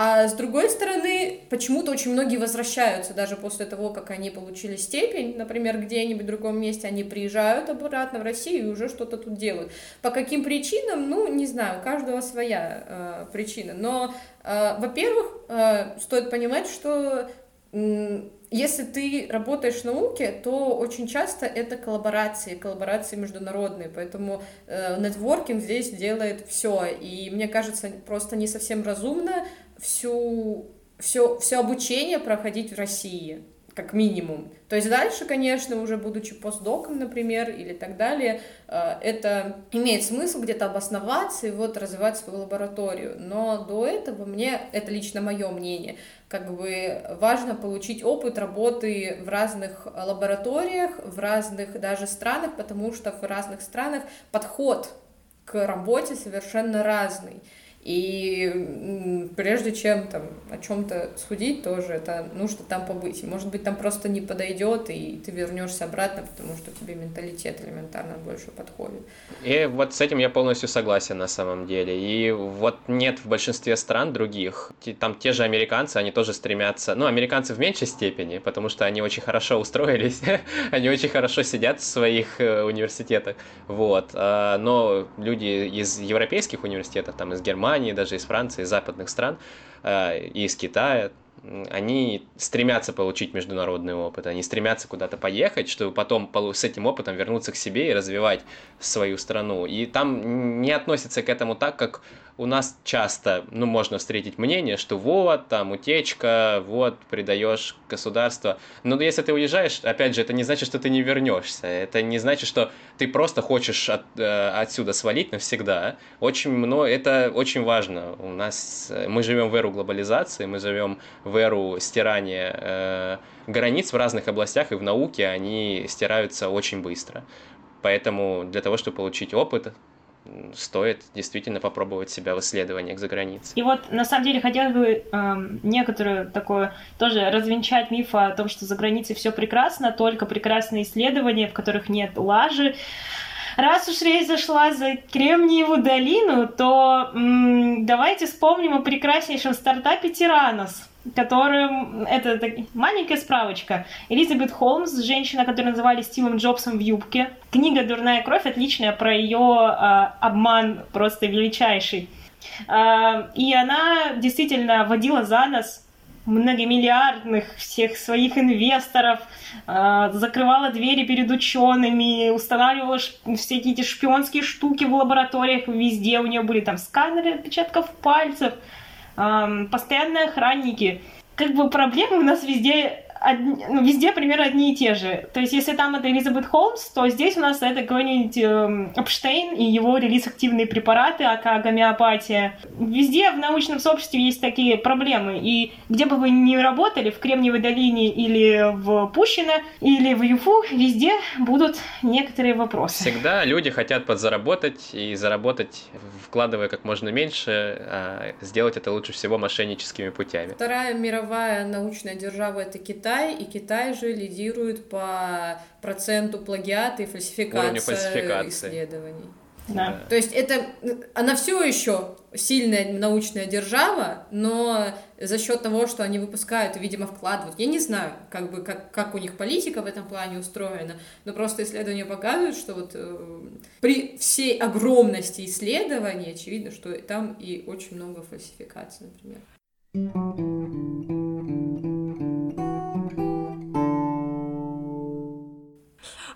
а с другой стороны, почему-то очень многие возвращаются даже после того, как они получили степень, например, где-нибудь в другом месте, они приезжают обратно в Россию и уже что-то тут делают. По каким причинам, ну, не знаю, у каждого своя э, причина. Но, э, во-первых, э, стоит понимать, что э, если ты работаешь в науке, то очень часто это коллаборации, коллаборации международные, поэтому э, нетворкинг здесь делает все, и мне кажется, просто не совсем разумно всю, все, все обучение проходить в России. как минимум. То есть дальше, конечно, уже будучи постдоком, например, или так далее, э, это имеет смысл где-то обосноваться и вот развивать свою лабораторию. Но до этого мне, это лично мое мнение, как бы важно получить опыт работы в разных лабораториях, в разных даже странах, потому что в разных странах подход к работе совершенно разный. И прежде чем там о чем-то судить, тоже это нужно там побыть. Может быть, там просто не подойдет, и ты вернешься обратно, потому что тебе менталитет элементарно больше подходит. И вот с этим я полностью согласен на самом деле. И вот нет в большинстве стран других. Там те же американцы, они тоже стремятся. Ну, американцы в меньшей степени, потому что они очень хорошо устроились, они очень хорошо сидят в своих э, университетах. Вот. А, но люди из европейских университетов, там из Германии, Германии, даже из Франции, из западных стран, э, и из Китая, они стремятся получить международный опыт, они стремятся куда-то поехать, чтобы потом с этим опытом вернуться к себе и развивать свою страну. И там не относятся к этому так, как у нас часто, ну, можно встретить мнение, что вот, там, утечка, вот, предаешь государство. Но если ты уезжаешь, опять же, это не значит, что ты не вернешься. Это не значит, что ты просто хочешь от, э, отсюда свалить навсегда. Очень много, это очень важно. У нас, э, мы живем в эру глобализации, мы живем в эру стирания э, границ в разных областях, и в науке они стираются очень быстро. Поэтому для того, чтобы получить опыт, стоит действительно попробовать себя в исследованиях за границей. И вот на самом деле хотелось бы э, некоторую такое тоже развенчать миф о том, что за границей все прекрасно, только прекрасные исследования, в которых нет лажи. Раз уж речь зашла за Кремниеву долину, то м- давайте вспомним о прекраснейшем стартапе Тиранос которым... Это так, маленькая справочка. Элизабет Холмс, женщина, которую называли Стивом Джобсом в юбке. Книга «Дурная кровь» отличная про ее э, обман просто величайший. Э, и она действительно водила за нос многомиллиардных всех своих инвесторов, э, закрывала двери перед учеными, устанавливала всякие эти шпионские штуки в лабораториях везде. У нее были там сканеры отпечатков пальцев, постоянные охранники. Как бы проблемы у нас везде одни, ну, везде примерно одни и те же. То есть, если там это Элизабет Холмс, то здесь у нас это какой-нибудь э, Эпштейн и его релиз активные препараты, ака гомеопатия. Везде в научном сообществе есть такие проблемы. И где бы вы ни работали, в Кремниевой долине или в Пущино, или в Юфу, везде будут некоторые вопросы. Всегда люди хотят подзаработать и заработать, вкладывая как можно меньше, а сделать это лучше всего мошенническими путями. Вторая мировая научная держава — это Китай Китай, и Китай же лидирует по проценту плагиата и фальсификации исследований. Да. То есть это она все еще сильная научная держава, но за счет того, что они выпускают и, видимо, вкладывают, я не знаю, как бы как, как у них политика в этом плане устроена, но просто исследования показывают, что вот э, при всей огромности исследований очевидно, что там и очень много фальсификаций, например.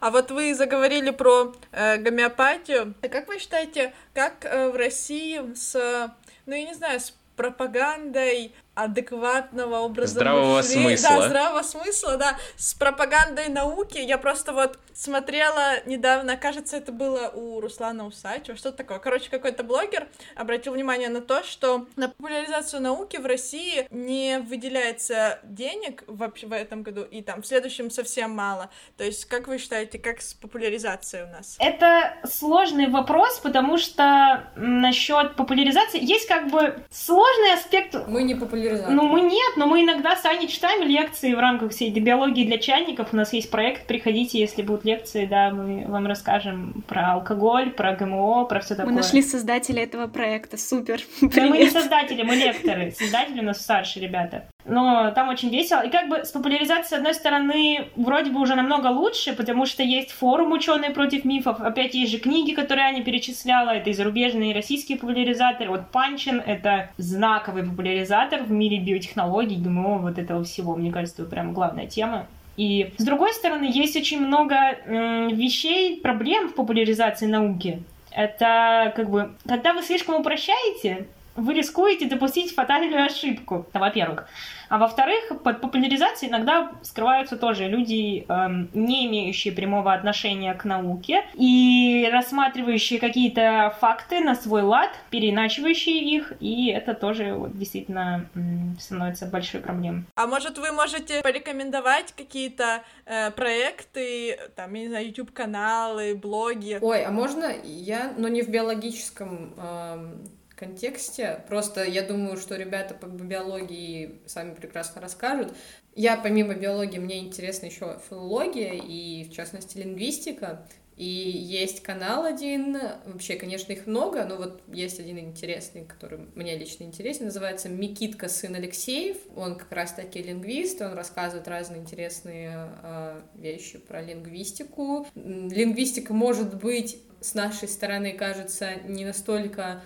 А вот вы заговорили про э, гомеопатию. А как вы считаете, как э, в России с, ну я не знаю, с пропагандой адекватного образа здравого мышления. смысла. Да, здравого смысла, да. С пропагандой науки я просто вот смотрела недавно, кажется, это было у Руслана Усачева, что-то такое. Короче, какой-то блогер обратил внимание на то, что на популяризацию науки в России не выделяется денег вообще в этом году, и там в следующем совсем мало. То есть, как вы считаете, как с популяризацией у нас? Это сложный вопрос, потому что насчет популяризации есть как бы сложный аспект. Мы не популяризируем популяризатор. Ну, мы нет, но мы иногда сами читаем лекции в рамках всей биологии для чайников. У нас есть проект, приходите, если будут лекции, да, мы вам расскажем про алкоголь, про ГМО, про все такое. Мы нашли создателя этого проекта, супер. Да, мы не создатели, мы лекторы. Создатели у нас старшие ребята. Но там очень весело. И как бы с популяризацией, с одной стороны, вроде бы уже намного лучше, потому что есть форум «Ученые против мифов», опять есть же книги, которые Аня перечисляла, это и зарубежные, и российские популяризаторы. Вот Панчин — это знаковый популяризатор в мире биотехнологий, ГМО, вот этого всего. Мне кажется, это прям главная тема. И с другой стороны, есть очень много м, вещей, проблем в популяризации науки. Это как бы, когда вы слишком упрощаете, вы рискуете допустить фатальную ошибку, во-первых. А во-вторых, под популяризацией иногда скрываются тоже люди, эм, не имеющие прямого отношения к науке и рассматривающие какие-то факты на свой лад, переиначивающие их, и это тоже вот, действительно м, становится большой проблемой. А может, вы можете порекомендовать какие-то э, проекты, там, я не знаю, YouTube-каналы, блоги? Ой, а можно я, но не в биологическом эм, контексте. Просто я думаю, что ребята по биологии сами прекрасно расскажут. Я помимо биологии, мне интересна еще филология и, в частности, лингвистика. И есть канал один, вообще, конечно, их много, но вот есть один интересный, который мне лично интересен, называется «Микитка, сын Алексеев». Он как раз-таки лингвист, он рассказывает разные интересные э, вещи про лингвистику. Лингвистика, может быть, с нашей стороны кажется не настолько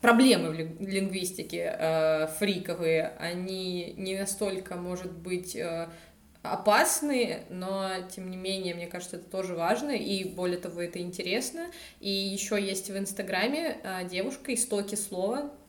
проблемы в лингвистике э, фриковые, они не настолько, может быть, э, опасные, но тем не менее, мне кажется, это тоже важно, и более того, это интересно. И еще есть в Инстаграме э, девушка «Истоки слова», э,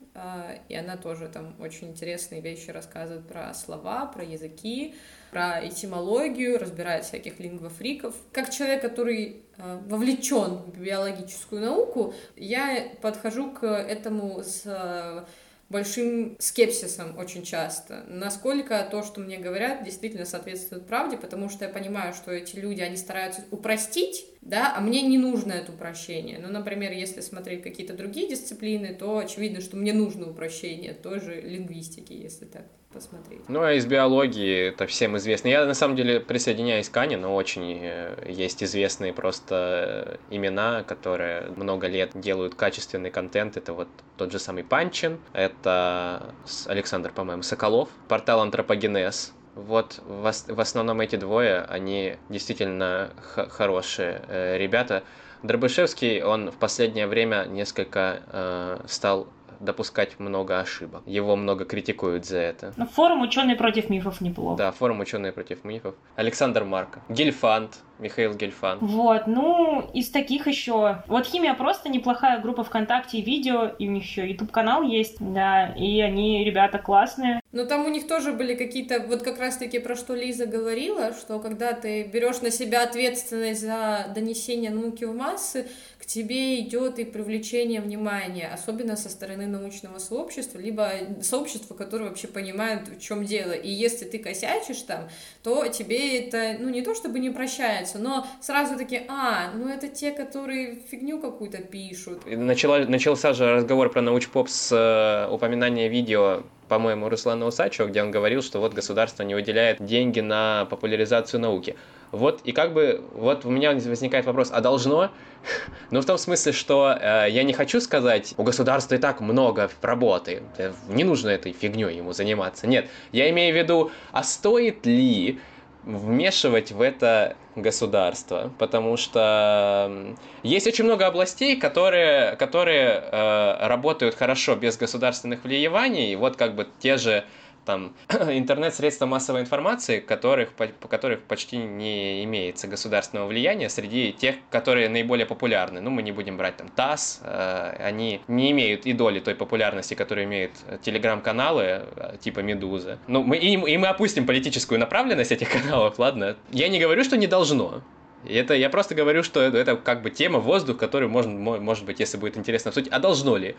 и она тоже там очень интересные вещи рассказывает про слова, про языки, про этимологию, разбирает всяких лингвофриков. Как человек, который э, вовлечен в биологическую науку, я подхожу к этому с э, большим скепсисом очень часто. Насколько то, что мне говорят, действительно соответствует правде, потому что я понимаю, что эти люди, они стараются упростить, да, а мне не нужно это упрощение. Ну, например, если смотреть какие-то другие дисциплины, то очевидно, что мне нужно упрощение той же лингвистики, если так посмотреть. Ну, а из биологии это всем известно. Я, на самом деле, присоединяюсь к Ане, но очень э, есть известные просто э, имена, которые много лет делают качественный контент. Это вот тот же самый Панчин, это Александр, по-моему, Соколов, портал Антропогенез, вот в, основном эти двое, они действительно хорошие э, ребята. Дробышевский, он в последнее время несколько э, стал допускать много ошибок. Его много критикуют за это. Но форум ученые против мифов неплохо. Да, форум ученые против мифов. Александр Марко. Гельфанд. Михаил Гельфан. Вот, ну, из таких еще... Вот Химия просто неплохая группа ВКонтакте видео, и у них еще YouTube канал есть, да, и они, ребята, классные. Но там у них тоже были какие-то, вот как раз-таки про что Лиза говорила, что когда ты берешь на себя ответственность за донесение науки в массы, к тебе идет и привлечение внимания, особенно со стороны научного сообщества, либо сообщества, которое вообще понимает, в чем дело. И если ты косячишь там, то тебе это, ну, не то чтобы не прощается, но сразу таки, а, ну, это те, которые фигню какую-то пишут. Начала, начался же разговор про научпоп с э, упоминания видео по-моему, Руслана Усачева, где он говорил, что вот государство не выделяет деньги на популяризацию науки. Вот, и как бы, вот у меня возникает вопрос, а должно? Ну, в том смысле, что э, я не хочу сказать, у государства и так много работы, э, не нужно этой фигней ему заниматься. Нет, я имею в виду, а стоит ли вмешивать в это государство, потому что есть очень много областей, которые, которые э, работают хорошо без государственных влияний. Вот как бы те же там интернет-средства массовой информации, которых, по, по которых почти не имеется государственного влияния среди тех, которые наиболее популярны. Ну, мы не будем брать там ТАСС, э, они не имеют и доли той популярности, которую имеют телеграм-каналы э, типа Медуза. Ну, мы, и, и мы опустим политическую направленность этих каналов, ладно? Я не говорю, что не должно. Это я просто говорю, что это, это как бы тема воздух, которую можно, может быть, если будет интересно обсудить, а должно ли?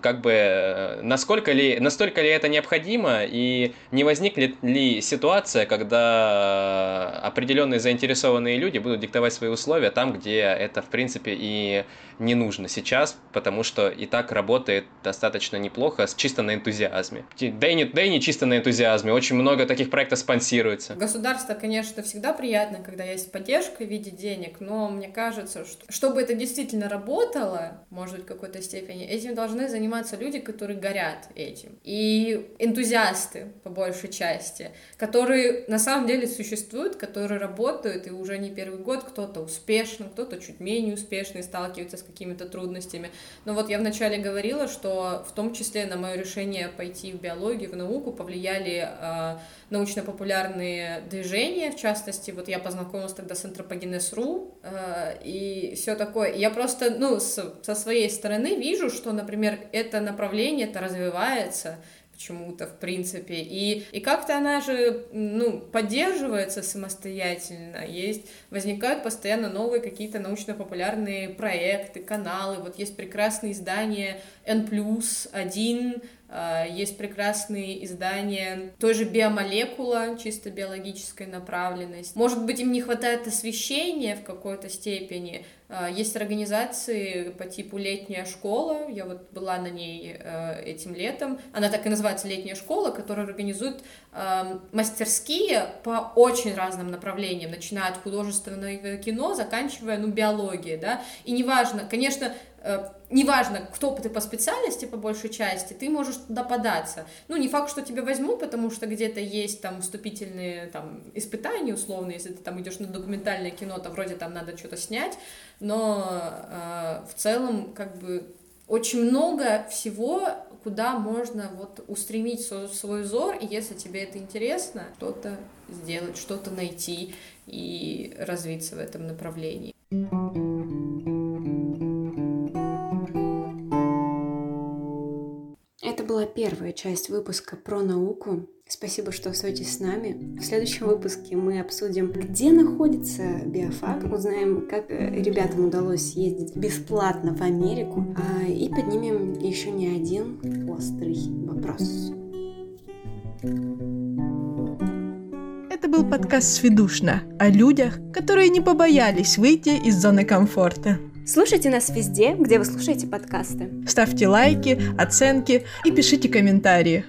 Как бы э, насколько ли, настолько ли это необходимо и не возникнет ли ситуация, когда определенные заинтересованные люди будут диктовать свои условия там, где это в принципе и не нужно сейчас, потому что и так работает достаточно неплохо, чисто на энтузиазме. Да и не, да и не чисто на энтузиазме, очень много таких проектов спонсируется. Государство, конечно, всегда приятно, когда есть поддержка в виде денег, но мне кажется, что чтобы это действительно работало, может быть, в какой-то степени, этим должны заниматься люди, которые горят этим. И энтузиасты, по большей части, которые на самом деле существуют, которые работают, и уже не первый год кто-то успешно, кто-то чуть менее успешный, сталкивается с какими-то трудностями. Но вот я вначале говорила, что в том числе на мое решение пойти в биологию, в науку повлияли э, научно-популярные движения, в частности, вот я познакомилась тогда с антропогенез.ру э, и все такое. Я просто, ну, с, со своей стороны вижу, что, например, это направление, это развивается, почему-то, в принципе. И, и как-то она же, ну, поддерживается самостоятельно. Есть, возникают постоянно новые какие-то научно-популярные проекты, каналы. Вот есть прекрасные издания N+, 1, а, есть прекрасные издания той же биомолекула, чисто биологической направленности. Может быть, им не хватает освещения в какой-то степени. А, есть организации по типу «Летняя школа», я вот была на ней э, этим летом. Она так и называется «Летняя школа», которая организует мастерские по очень разным направлениям, начиная от художественного кино, заканчивая, ну, биологией, да, и неважно, конечно, Э, неважно, кто ты по специальности, по большей части, ты можешь туда податься. Ну, не факт, что тебя возьмут, потому что где-то есть там вступительные там, испытания условно, если ты там идешь на документальное кино, то вроде там надо что-то снять, но э, в целом как бы очень много всего, куда можно вот устремить свой, взор, и если тебе это интересно, что-то сделать, что-то найти и развиться в этом направлении. Первая часть выпуска про науку. Спасибо, что остаетесь с нами. В следующем выпуске мы обсудим, где находится биофак, узнаем, как э, ребятам удалось ездить бесплатно в Америку, а, и поднимем еще не один острый вопрос. Это был подкаст «Сведушно» о людях, которые не побоялись выйти из зоны комфорта. Слушайте нас везде, где вы слушаете подкасты. Ставьте лайки, оценки и пишите комментарии.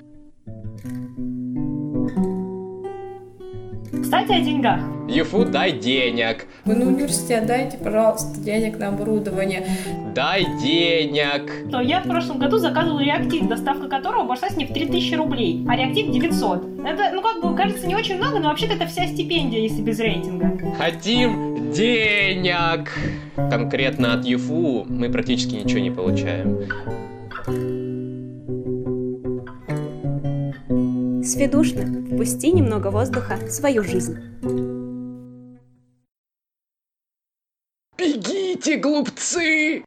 Кстати, о деньгах. Юфу, дай денег. Вы на университет дайте, пожалуйста, денег на оборудование. Дай денег. Но я в прошлом году заказывал реактив, доставка которого обошлась мне в 3000 рублей, а реактив 900. Это, ну как бы, кажется, не очень много, но вообще-то это вся стипендия, если без рейтинга. Хотим денег. Конкретно от ЮФУ мы практически ничего не получаем. Сведушно. Впусти немного воздуха в свою жизнь. Бегите, глупцы!